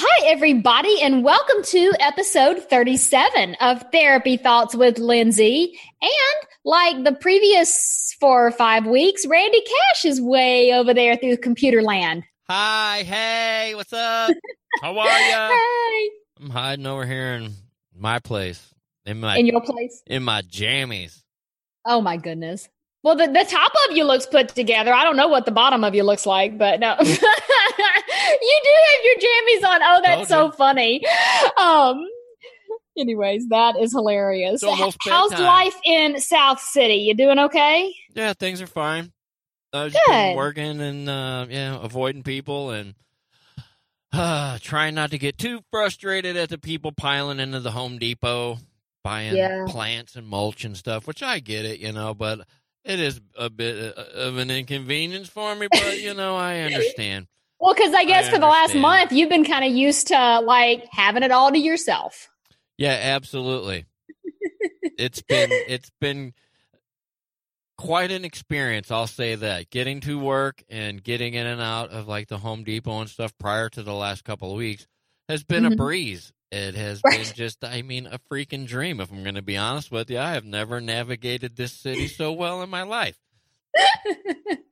Hi, everybody, and welcome to episode 37 of Therapy Thoughts with Lindsay. And like the previous four or five weeks, Randy Cash is way over there through computer land. Hi, hey, what's up? How are you? Hey, I'm hiding over here in my place, in my in your place. in my jammies. Oh, my goodness. Well, the, the top of you looks put together. I don't know what the bottom of you looks like, but no. you do have your jammies on. Oh, that's so funny. Um, anyways, that is hilarious. How's life in South City? You doing okay? Yeah, things are fine. I've just Good. working and uh, yeah, avoiding people and uh, trying not to get too frustrated at the people piling into the Home Depot buying Yeah. plants and mulch and stuff. Which I get it, you know, but it is a bit uh, of an inconvenience for me. But you know, I understand. Well, because I guess I for the last month, you've been kind of used to like having it all to yourself. Yeah, absolutely. it's been it's been quite an experience, I'll say that. Getting to work and getting in and out of like the Home Depot and stuff prior to the last couple of weeks has been a Mhm. breeze. It has Right. been just I mean a freaking dream if I'm going to be honest with you. I have never navigated this city so well in my life.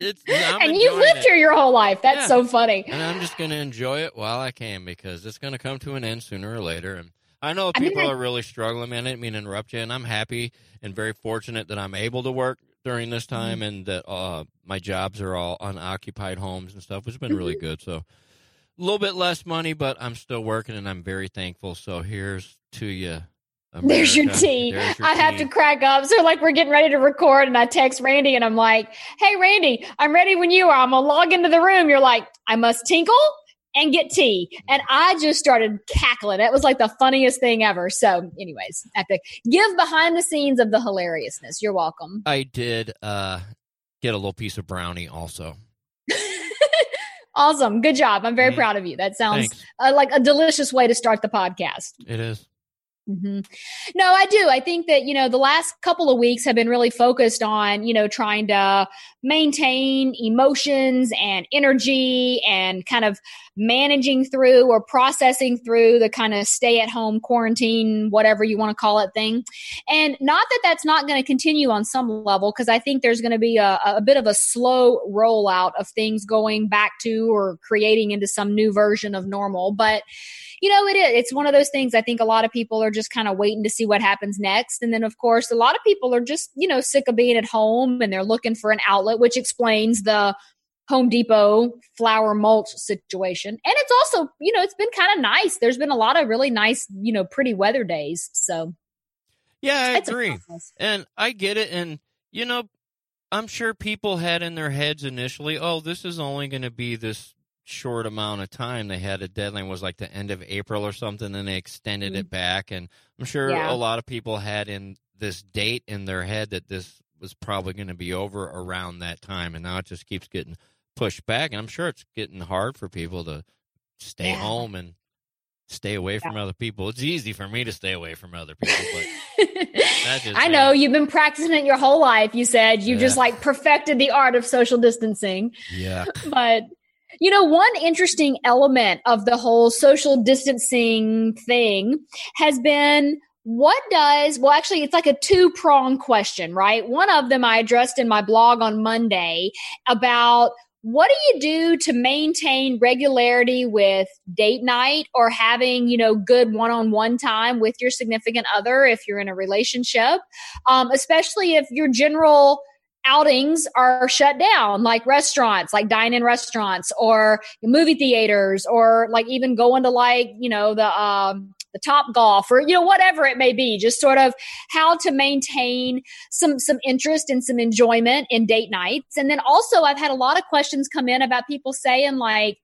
It's I'm and you've lived it. here your whole life. That's Yeah. so funny. And I'm just going to enjoy it while I can because it's going to come to an end sooner or later. And I know I mean, people are really struggling. Man, I didn't mean to interrupt you. And I'm happy and very fortunate that I'm able to work during this time Mm-hmm. and that uh, my jobs are all unoccupied homes and stuff, which has been Mm-hmm. really good. So a little bit less money, but I'm still working and I'm very thankful. So here's to you. There's your tea. There's your I have to crack up. So, like, we're getting ready to record, and I text Randy, and I'm like, "Hey, Randy, I'm ready when you are. I'm gonna log into the room." You're like, "I must tinkle and get tea," and I just started cackling. It was like the funniest thing ever. So, anyways, have give behind the scenes of the hilariousness. You're welcome. I did uh, get a little piece of brownie also. Awesome, good job. I'm very Mhm. proud of you. That sounds uh, like a delicious way to start the podcast. It is. Hmm No, I do. I think that, you know, the last couple of weeks have been really focused on, you know, trying to maintain emotions and energy and kind of managing through or processing through the kind of stay at home quarantine, whatever you want to call it thing. And not that that's not going to continue on some level, because I think there's going to be a, a bit of a slow rollout of things going back to or creating into some new version of normal. But, you know, it is. It's one of those things. I think a lot of people are just kind of waiting to see what happens next. And then, of course, a lot of people are just, you know, sick of being at home and they're looking for an outlet, which explains the Home Depot flower mulch situation. And it's also, you know, it's been kind of nice. There's been a lot of really nice, you know, pretty weather days. So Yeah, I it's agree. And I get it. And, you know, I'm sure people had in their heads initially, oh, this is only going to be this short amount of time. They had a deadline was like the end of April or something, and they extended mm-hmm. it back. And I'm sure Yeah. a lot of people had in this date in their head that this was probably going to be over around that time. And now it just keeps getting pushed back. And I'm sure it's getting hard for people to stay Yeah. home and stay away from other people. It's easy for me to stay away from other people, but just I me. know you've been practicing it your whole life. You said you just Yeah. like perfected the art of social distancing. yeah. but you know one interesting element of the whole social distancing thing has been what does well actually it's like a two prong question right? One of them i addressed in my blog on monday about what do you do to maintain regularity with date night or having you know good one-on-one time with your significant other if you're in a relationship? Um, especially if your general outings are shut down, like restaurants, like dine in restaurants or movie theaters, or like even going to like, you know, the, um, the top golf or, you know, whatever it may be, just sort of how to maintain some, some interest and some enjoyment in date nights. And then also I've had a lot of questions come in about people saying like,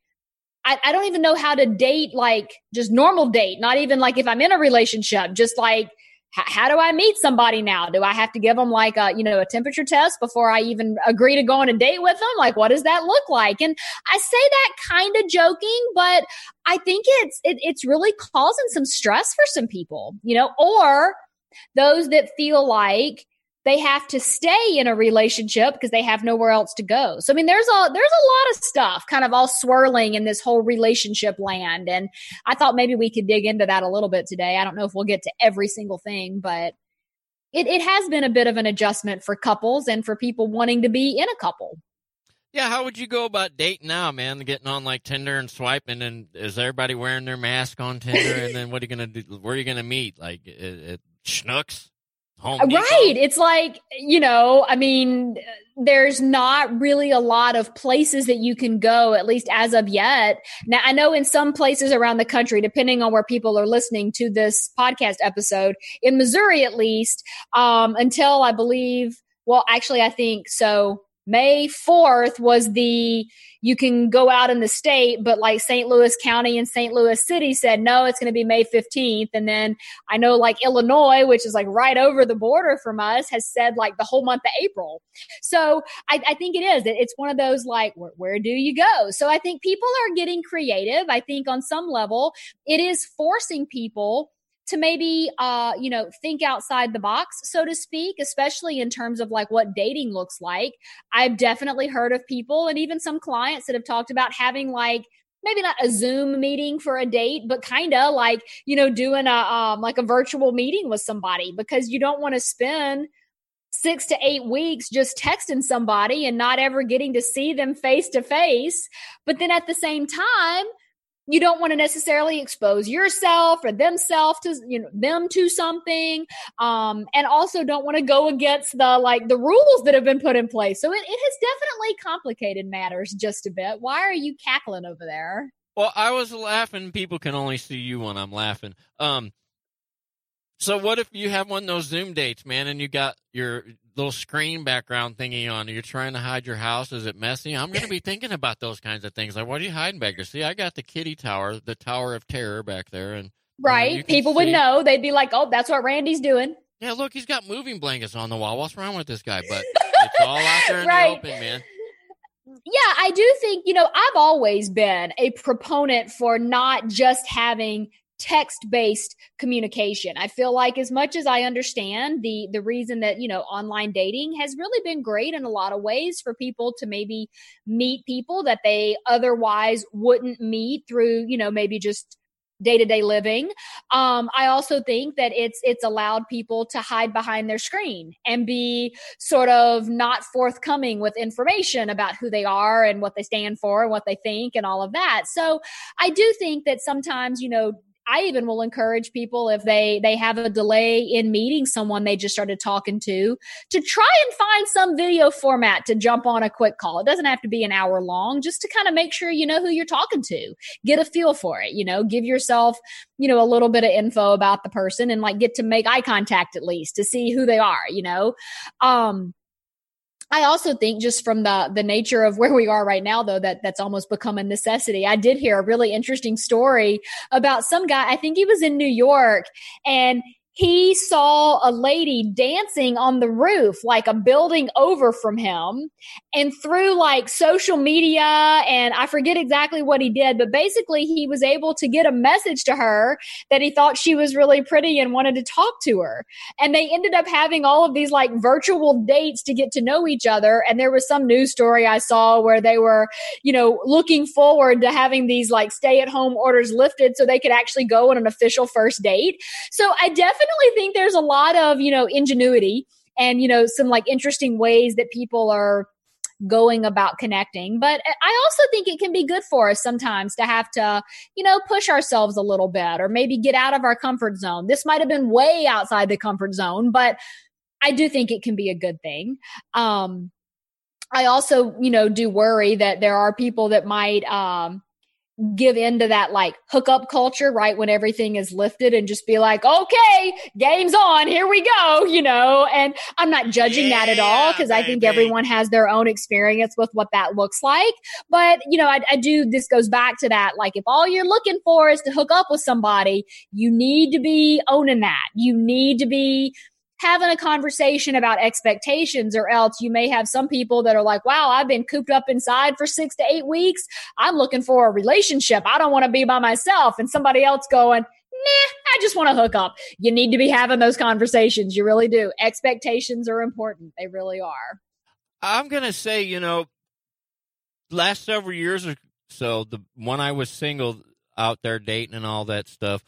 I, I don't even know how to date like just normal date, not even like if I'm in a relationship, just like how do I meet somebody now? Do I have to give them like a, you know, a temperature test before I even agree to go on a date with them? Like, what does that look like? And I say that kind of joking, but I think it's, it, it's really causing some stress for some people, you know, or those that feel like they have to stay in a relationship because they have nowhere else to go. So I mean there's a there's a lot of stuff kind of all swirling in this whole relationship land and I thought maybe we could dig into that a little bit today. I don't know if we'll get to every single thing, but it, it has been a bit of an adjustment for couples and for people wanting to be in a couple. Yeah, how would you go about dating now, man? Getting on like Tinder and swiping, and is everybody wearing their mask on Tinder? and then what are you gonna do? Where are you gonna meet? Like at, Schnucks? Home right. It's like, you know, I mean, there's not really a lot of places that you can go, at least as of yet. Now, I know in some places around the country, depending on where people are listening to this podcast episode, in Missouri at least, um, until I believe, well, actually, I think so. May 4th was the you can go out in the state, but like St. Louis County and St. Louis City said, no, it's going to be May 15th. And then I know like Illinois, which is like right over the border from us, has said like the whole month of April. So I, I think it is. It's one of those like, where, where do you go? So I think people are getting creative. I think on some level, it is forcing people to maybe uh you know think outside the box so to speak especially in terms of like what dating looks like. I've definitely heard of people and even some clients that have talked about having like maybe not a zoom meeting for a date but kind of like you know doing a um, like a virtual meeting with somebody because you don't want to spend six to eight weeks just texting somebody and not ever getting to see them face to face. But then at the same time you don't want to necessarily expose yourself or themselves to you know them to something um and also don't want to go against the like the rules that have been put in place. So it, it has definitely complicated matters just a bit. Why are you cackling over there? Well i was laughing. People can only see you when i'm laughing. Um so what if you have one of those zoom dates man and you got your little screen background thingy on. You're trying to hide your house. Is it messy? I'm going to be thinking about those kinds of things. Like, what are you hiding back there? See, I got the kitty tower, the Tower of Terror back there, and right, you know, people would know. They'd be like, "Oh, that's what Randy's doing." Yeah, look, he's got moving blankets on the wall. What's wrong with this guy? But it's all out there in right. the open, man. Yeah, I do think, you know, I've always been a proponent for not just having text based communication. I feel like as much as I understand the the reason that, you know, online dating has really been great in a lot of ways for people to maybe meet people that they otherwise wouldn't meet through, you know, maybe just day-to-day living um, i also think that it's it's allowed people to hide behind their screen and be sort of not forthcoming with information about who they are and what they stand for and what they think and all of that so i do think that sometimes you know I even will encourage people if they they have a delay in meeting someone they just started talking to to try and find some video format to jump on a quick call. It doesn't have to be an hour long, just to kind of make sure you know who you're talking to. Get a feel for it, you know, give yourself, you know, a little bit of info about the person and like get to make eye contact at least to see who they are, you know. Um I also think just from the the nature of where we are right now though that that's almost become a necessity. I did hear a really interesting story about some guy, I think he was in New York and he saw a lady dancing on the roof, like a building over from him. And through like social media, and I forget exactly what he did, but basically he was able to get a message to her that he thought she was really pretty and wanted to talk to her. And they ended up having all of these like virtual dates to get to know each other. And there was some news story I saw where they were, you know, looking forward to having these like stay at home orders lifted so they could actually go on an official first date. So I definitely definitely think there's a lot of, you know, ingenuity and, you know, some like interesting ways that people are going about connecting. But I also think it can be good for us sometimes to have to, you know, push ourselves a little bit or maybe get out of our comfort zone. This might have been way outside the comfort zone, but I do think it can be a good thing. Um, I also, you know, do worry that there are people that might, um, give into that like hookup culture, right? When everything is lifted and just be like, okay, game's on, here we go, you know? And I'm not judging yeah, that at all because I think everyone has their own experience with what that looks like. But, you know, I, I do, this goes back to that. Like, if all you're looking for is to hook up with somebody, you need to be owning that. You need to be having a conversation about expectations or else you may have some people that are like wow i've been cooped up inside for six to eight weeks i'm looking for a relationship i don't want to be by myself and somebody else going nah I just want to hook up. You need to be having those conversations. You really do. Expectations are important. They really are. I'm going to say, you know, last several years or so, the when I was single out there dating and all that stuff,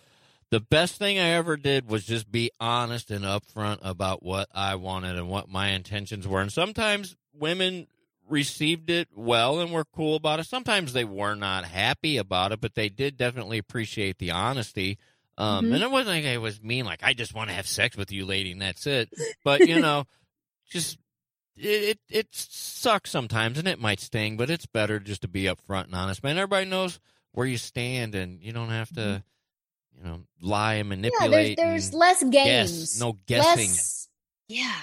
the best thing I ever did was just be honest and upfront about what I wanted and what my intentions were. And sometimes women received it well and were cool about it. Sometimes they were not happy about it, but they did definitely appreciate the honesty. Um, mm-hmm. And it wasn't like I was mean, like I just want to have sex with you, lady, and that's it. But you know, just it, it, it sucks sometimes, and it might sting, but it's better just to be upfront and honest, man. Everybody knows where you stand, and you don't have to, mm-hmm. You know, lie and manipulate. Yeah, there's, there's less games, guess, no guessing. Less, yeah.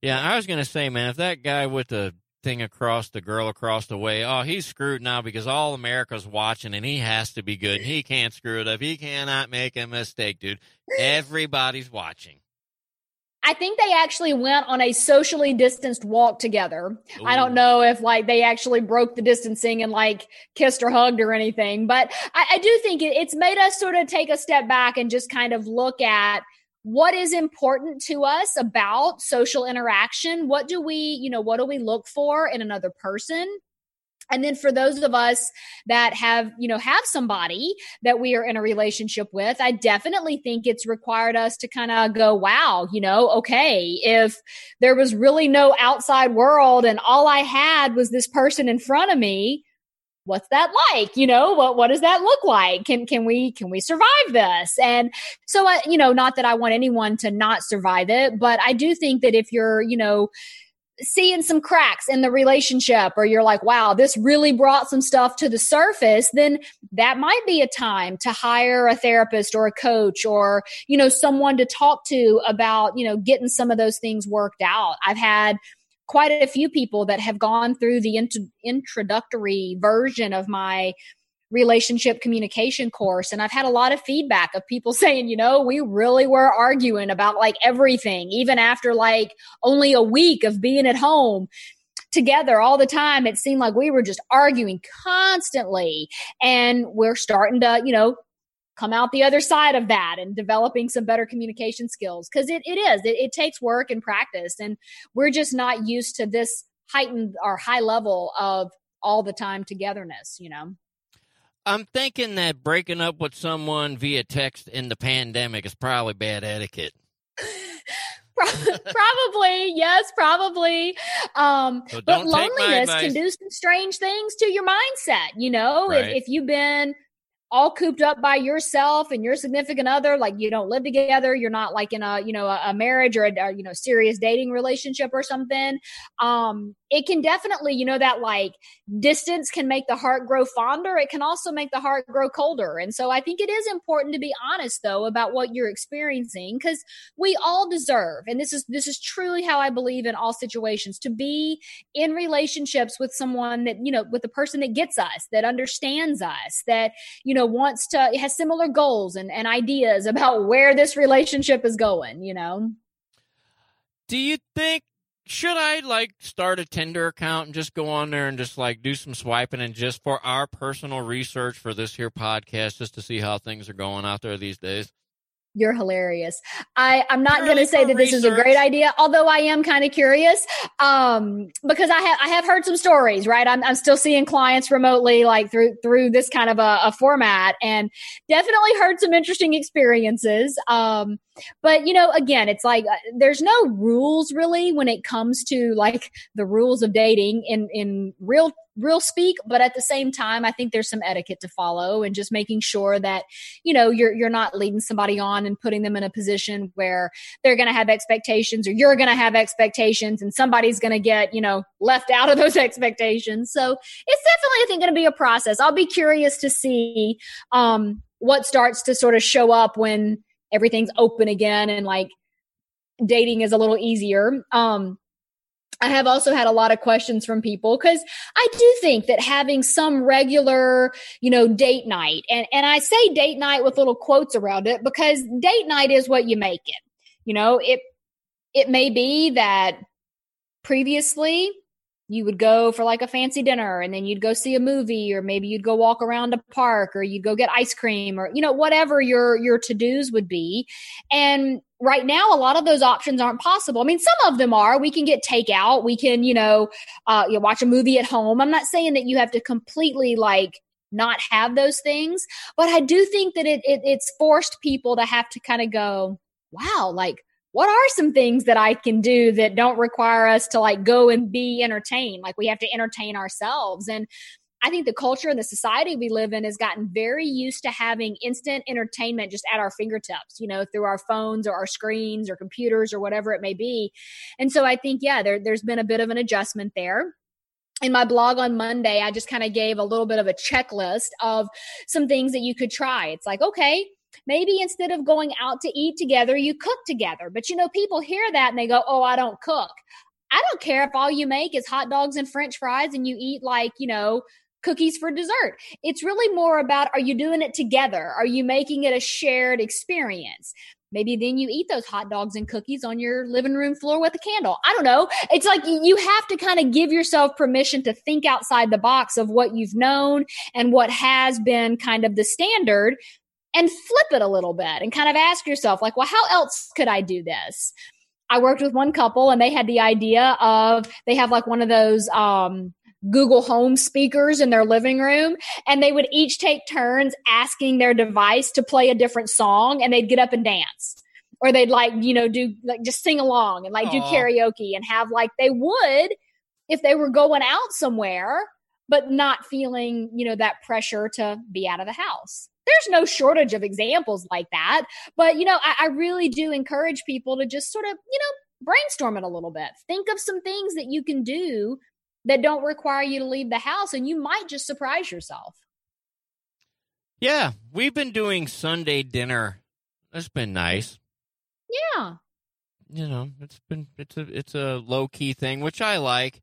Yeah, I was gonna say, man, if that guy with the thing across the girl across the way, oh, he's screwed now because all America's watching and he has to be good. He can't screw it up. He cannot make a mistake, dude. Everybody's watching. I think they actually went on a socially distanced walk together. Ooh. I don't know if like they actually broke the distancing and like kissed or hugged or anything, but I, I do think it, it's made us sort of take a step back and just kind of look at what is important to us about social interaction what do we you know what do we look for in another person and then for those of us that have you know have somebody that we are in a relationship with i definitely think it's required us to kind of go wow you know okay if there was really no outside world and all i had was this person in front of me what's that like? You know what what does that look like? Can can we can we survive this? And so I, you know not that i want anyone to not survive it but i do think that if you're you know seeing some cracks in the relationship or you're like wow this really brought some stuff to the surface then that might be a time to hire a therapist or a coach or you know someone to talk to about you know getting some of those things worked out. I've had quite a few people that have gone through the int- introductory version of my relationship communication course and I've had a lot of feedback of people saying, you know, we really were arguing about like everything even after like only a week of being at home together all the time it seemed like we were just arguing constantly. And we're starting to, you know, come out the other side of that and developing some better communication skills because it, it is it, it takes work and practice and we're just not used to this heightened or high level of all the time togetherness you know i'm thinking that breaking up with someone via text in the pandemic is probably bad etiquette. Probably yes probably. Um so but loneliness can do some strange things to your mindset you know? Right. if, if you've been all cooped up by yourself and your significant other like you don't live together you're not like in a you know a, marriage or a, you know serious dating relationship or something um it can definitely you know that like distance can make the heart grow fonder it can also make the heart grow colder and so i think it is important to be honest though about what you're experiencing because we all deserve and this is this is truly how i believe in all situations to be in relationships with someone that you know with the person that gets us that understands us that you know know wants to has similar goals and, and ideas about where this relationship is going you know do you think should I like start a Tinder account and just go on there and just like do some swiping and just for our personal research for this here podcast, just to see how things are going out there these days? You're hilarious. I, I'm not going to say that this is a great idea, although I am kind of curious um, because I have I have heard some stories. Right, I'm, I'm still seeing clients remotely, like through through this kind of a, a format, and definitely heard some interesting experiences. Um, but you know, again, it's like uh, there's no rules really when it comes to like the rules of dating in in real real speak but at the same time i think there's some etiquette to follow and just making sure that you know you're you're not leading somebody on and putting them in a position where they're going to have expectations or you're going to have expectations and somebody's going to get you know left out of those expectations so it's definitely i think going to be a process i'll be curious to see um what starts to sort of show up when everything's open again and like dating is a little easier. Um, I have also had a lot of questions from people because I do think that having some regular, you know, date night, and, and I say date night with little quotes around it because date night is what you make it. You know, it it may be that previously you would go for like a fancy dinner and then you'd go see a movie or maybe you'd go walk around a park or you'd go get ice cream or you know whatever your your to-dos would be. And right now a lot of those options aren't possible. I mean some of them are. We can get takeout. We can you know uh, you watch a movie at home. I'm not saying that you have to completely like not have those things but i do think that it, it it's forced people to have to kind of go wow like what are some things that I can do that don't require us to like go and be entertained? Like we have to entertain ourselves. And I think the culture and the society we live in has gotten very used to having instant entertainment just at our fingertips, you know, through our phones or our screens or computers or whatever it may be. And so I think, yeah, there, there's been a bit of an adjustment there in my blog on Monday, I just kind of gave a little bit of a checklist of some things that you could try. It's like, okay, maybe instead of going out to eat together, you cook together. But you know, people hear that and they go, oh, I don't cook. I don't care if all you make is hot dogs and french fries and you eat like, you know, cookies for dessert. It's really more about are you doing it together? Are you making it a shared experience? Maybe then you eat those hot dogs and cookies on your living room floor with a candle. I don't know. It's like you have to kind of give yourself permission to think outside the box of what you've known and what has been kind of the standard and flip it a little bit and kind of ask yourself, like, well, how else could I do this? I worked with one couple and they had the idea of they have like one of those um, Google Home speakers in their living room, and they would each take turns asking their device to play a different song, and they'd get up and dance. Or they'd like, you know, do like just sing along and like Aww. do karaoke and have like they would if they were going out somewhere, but not feeling, you know, that pressure to be out of the house there's no shortage of examples like that. But, you know, I, I really do encourage people to just sort of, you know, brainstorm it a little bit. Think of some things that you can do that don't require you to leave the house, and you might just surprise yourself. Yeah, we've been doing Sunday dinner. It's been nice. Yeah. You know, it's been it's a it's a low key thing, which I like.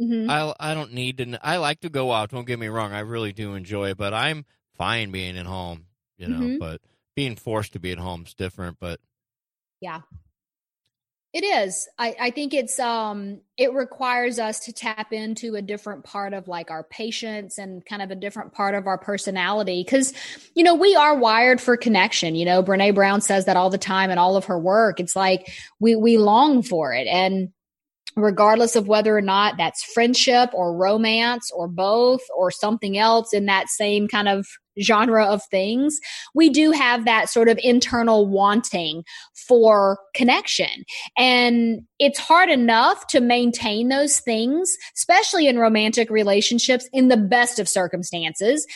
Mm-hmm. I I don't need to. I like to go out. Don't get me wrong. I really do enjoy it, but I'm fine being at home, you know, mm-hmm. but being forced to be at home is different. But yeah, it is. I, I think it's um it requires us to tap into a different part of like our patience and kind of a different part of our personality. Cause, you know, we are wired for connection. You know, Brene Brown says that all the time in all of her work. It's like we we long for it. And regardless of whether or not that's friendship or romance or both or something else in that same kind of genre of things, we do have that sort of internal wanting for connection. And it's hard enough to maintain those things, especially in romantic relationships in the best of circumstances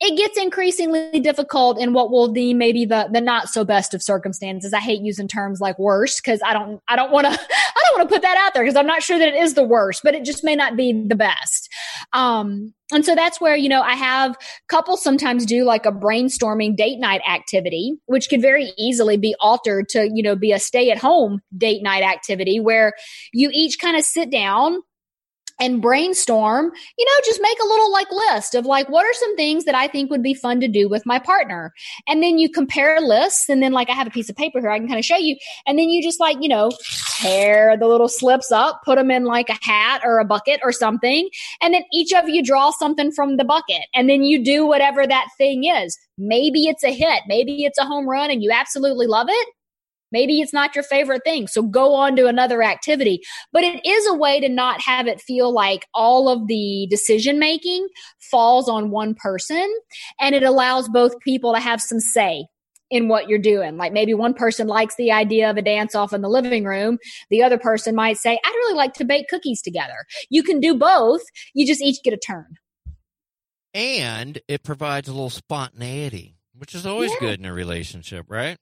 it gets increasingly difficult in what we'll deem maybe the the not so best of circumstances. I hate using terms like worst because I don't I don't want to I don't want to put that out there because I'm not sure that it is the worst, but it just may not be the best. Um, and so that's where you know I have couples sometimes do like a brainstorming date night activity, which could very easily be altered to you know be a stay at home date night activity where you each kind of sit down and brainstorm, you know, just make a little like list of like, what are some things that I think would be fun to do with my partner? And then you compare lists. And then, like, I have a piece of paper here I can kind of show you. And then you just like, you know, tear the little slips up, put them in like a hat or a bucket or something. And then each of you draw something from the bucket. And then you do whatever that thing is. Maybe it's a hit. Maybe it's a home run and you absolutely love it. Maybe it's not your favorite thing. So go on to another activity. But it is a way to not have it feel like all of the decision making falls on one person. And it allows both people to have some say in what you're doing. Like maybe one person likes the idea of a dance off in the living room. The other person might say, I'd really like to bake cookies together. You can do both. You just each get a turn. And it provides a little spontaneity, which is always yeah. good in a relationship, right?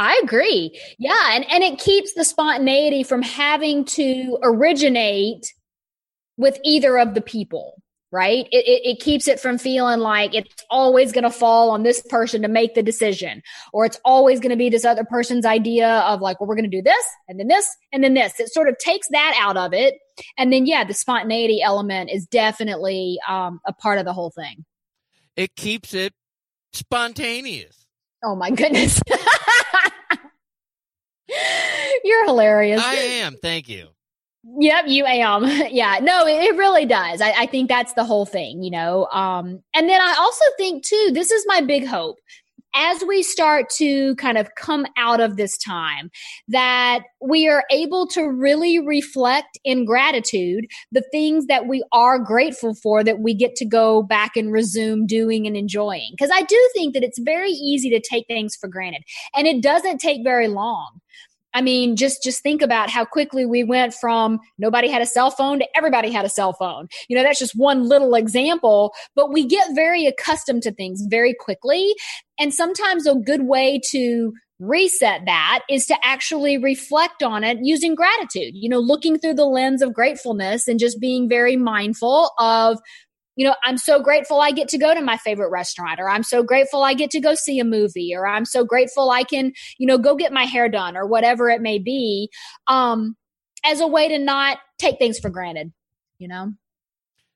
I agree. Yeah. And, and it keeps the spontaneity from having to originate with either of the people, right? It, it, it keeps it from feeling like it's always going to fall on this person to make the decision, or it's always going to be this other person's idea of like, well, we're going to do this and then this and then this. It sort of takes that out of it. And then, yeah, the spontaneity element is definitely um, a part of the whole thing. It keeps it spontaneous. Oh my goodness. You're hilarious. I am. Thank you. Yep, you am. yeah, no, it, really does. I, I, think that's the whole thing, you know. Um, and then I also think too, this is my big hope as we start to kind of come out of this time, that we are able to really reflect in gratitude the things that we are grateful for that we get to go back and resume doing and enjoying. Because I do think that it's very easy to take things for granted, and it doesn't take very long. I mean, just just think about how quickly we went from nobody had a cell phone to everybody had a cell phone. You know, that's just one little example, but we get very accustomed to things very quickly. And sometimes a good way to reset that is to actually reflect on it using gratitude, you know, looking through the lens of gratefulness and just being very mindful of you know, I'm so grateful I get to go to my favorite restaurant, or I'm so grateful I get to go see a movie, or I'm so grateful I can, you know, go get my hair done, or whatever it may be, um, as a way to not take things for granted, you know?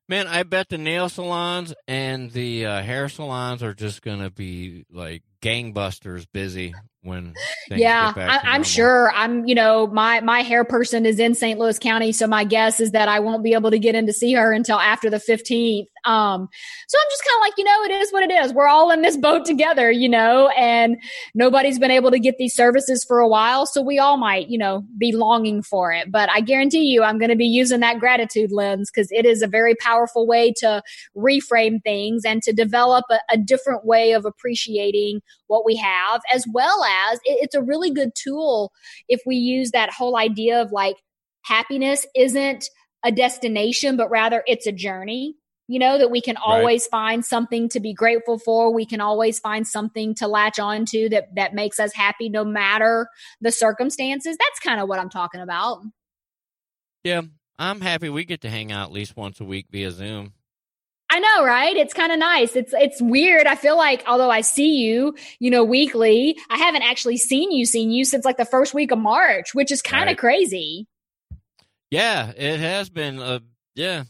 Man, I bet the nail salons and the uh, hair salons are just going to be like gangbusters busy when yeah I, am sure. I'm you know my my hair person is in st louis county so my guess is that i won't be able to get in to see her until after the 15th um so i'm just kind of like you know it is what it is. We're all in this boat together you know and nobody's been able to get these services for a while so we all might you know be longing for it. But i guarantee you i'm going to be using that gratitude lens because it is a very powerful way to reframe things and to develop a, a different way of appreciating what we have as well as it, it's a really good tool if we use that whole idea of like happiness isn't a destination, but rather it's a journey. You know, that we can always right. find something to be grateful for. We can always find something to latch on to that, that makes us happy no matter the circumstances. That's kind of what I'm talking about. Yeah, I'm happy we get to hang out at least once a week via Zoom. I know, right? It's kind of nice. It's it's weird. I feel like although I see you, you know, weekly, I haven't actually seen you seen you since like the first week of March, which is kind of right. crazy. Yeah, it has been. Uh, yeah,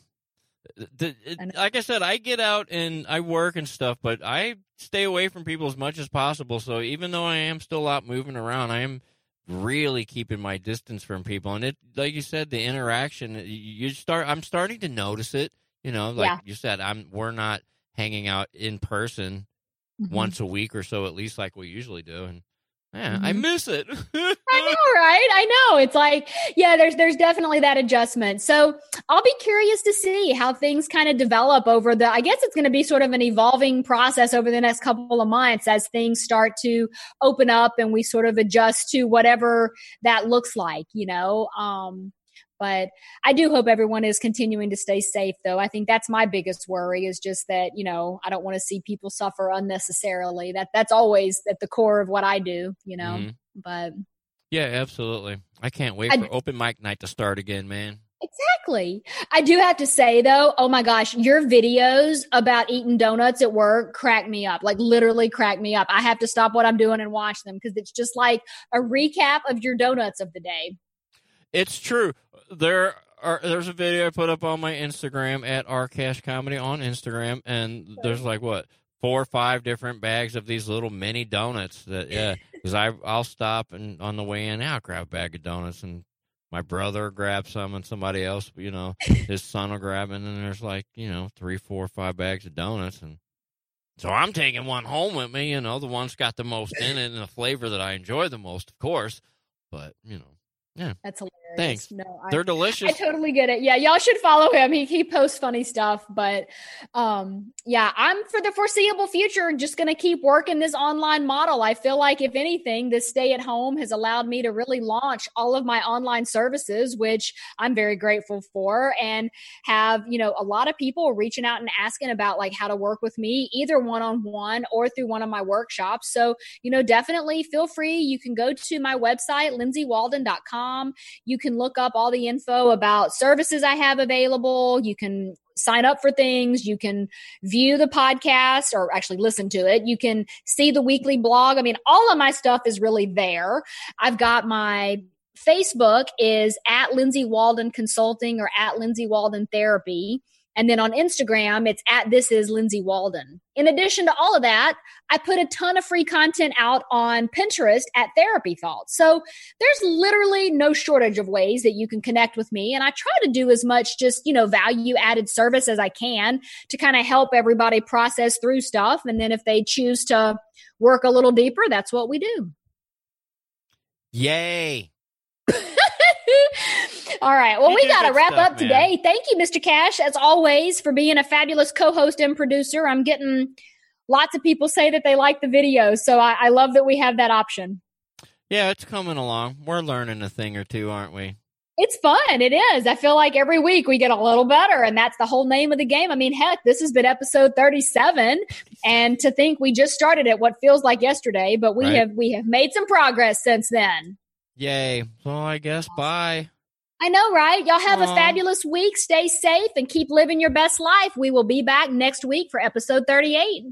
the, it, like I said, I get out and I work and stuff, but I stay away from people as much as possible. So even though I am still out moving around, I am really keeping my distance from people. And it, like you said, the interaction, you start. I'm starting to notice it you know, like yeah. you said, I'm we're not hanging out in person mm-hmm. once a week or so at least like we usually do and yeah, mm-hmm. I miss it. I know, right? I know. It's like, yeah, there's there's definitely that adjustment. So I'll be curious to see how things kind of develop over the I guess it's gonna be sort of an evolving process over the next couple of months as things start to open up and we sort of adjust to whatever that looks like, you know. Um but I do hope everyone is continuing to stay safe, though. I think that's my biggest worry is just that, you know, I don't want to see people suffer unnecessarily. That that's always at the core of what I do, you know. Mm-hmm. But yeah, absolutely. I can't wait I, for open mic night to start again, man. Exactly. I do have to say though, oh my gosh, your videos about eating donuts at work crack me up. Like literally crack me up. I have to stop what I'm doing and watch them because it's just like a recap of your donuts of the day. It's true. There are there's a video I put up on my Instagram at R Cash Comedy on Instagram, and there's like what four or five different bags of these little mini donuts. That yeah, because I I'll stop and on the way in, I'll grab a bag of donuts, and my brother grabs some, and somebody else, you know, his son will grab, and then there's like you know three, four, five bags of donuts, and so I'm taking one home with me. You know, the one's got the most in it and the flavor that I enjoy the most, of course. But you know, yeah. That's hilarious. Thanks. No, I, they're delicious. I totally get it. Yeah, y'all should follow him. He he posts funny stuff, but um yeah, I'm for the foreseeable future just going to keep working this online model. I feel like if anything, this stay at home has allowed me to really launch all of my online services, which I'm very grateful for and have, you know, a lot of people reaching out and asking about like how to work with me either one-on-one or through one of my workshops. So, you know, definitely feel free. You can go to my website lindsaywalden.com you can look up all the info about services I have available. You can sign up for things. You can view the podcast or actually listen to it. You can see the weekly blog. I mean, all of my stuff is really there. I've got my Facebook is at Lindsay Walden Consulting or at Lindsay Walden Therapy. And then on Instagram, it's at this is Lindsay Walden. In addition to all of that, I put a ton of free content out on Pinterest at Therapy Thoughts. So there's literally no shortage of ways that you can connect with me. And I try to do as much just, you know, value added service as I can to kind of help everybody process through stuff. And then if they choose to work a little deeper, that's what we do. Yay. All right. Well, you we got to wrap stuff, up today. Man. Thank you, Mr. Cash, as always, for being a fabulous co host and producer. I'm getting lots of people say that they like the videos. So I, I love that we have that option. Yeah, it's coming along. We're learning a thing or two, aren't we? It's fun. It is. I feel like every week we get a little better, and that's the whole name of the game. I mean, heck, this has been episode 37, and to think we just started at what feels like yesterday, but we right. have we have made some progress since then. Yay. Well, I guess bye. I know, right? Y'all have Aww. a fabulous week. Stay safe and keep living your best life. We will be back next week for episode 38.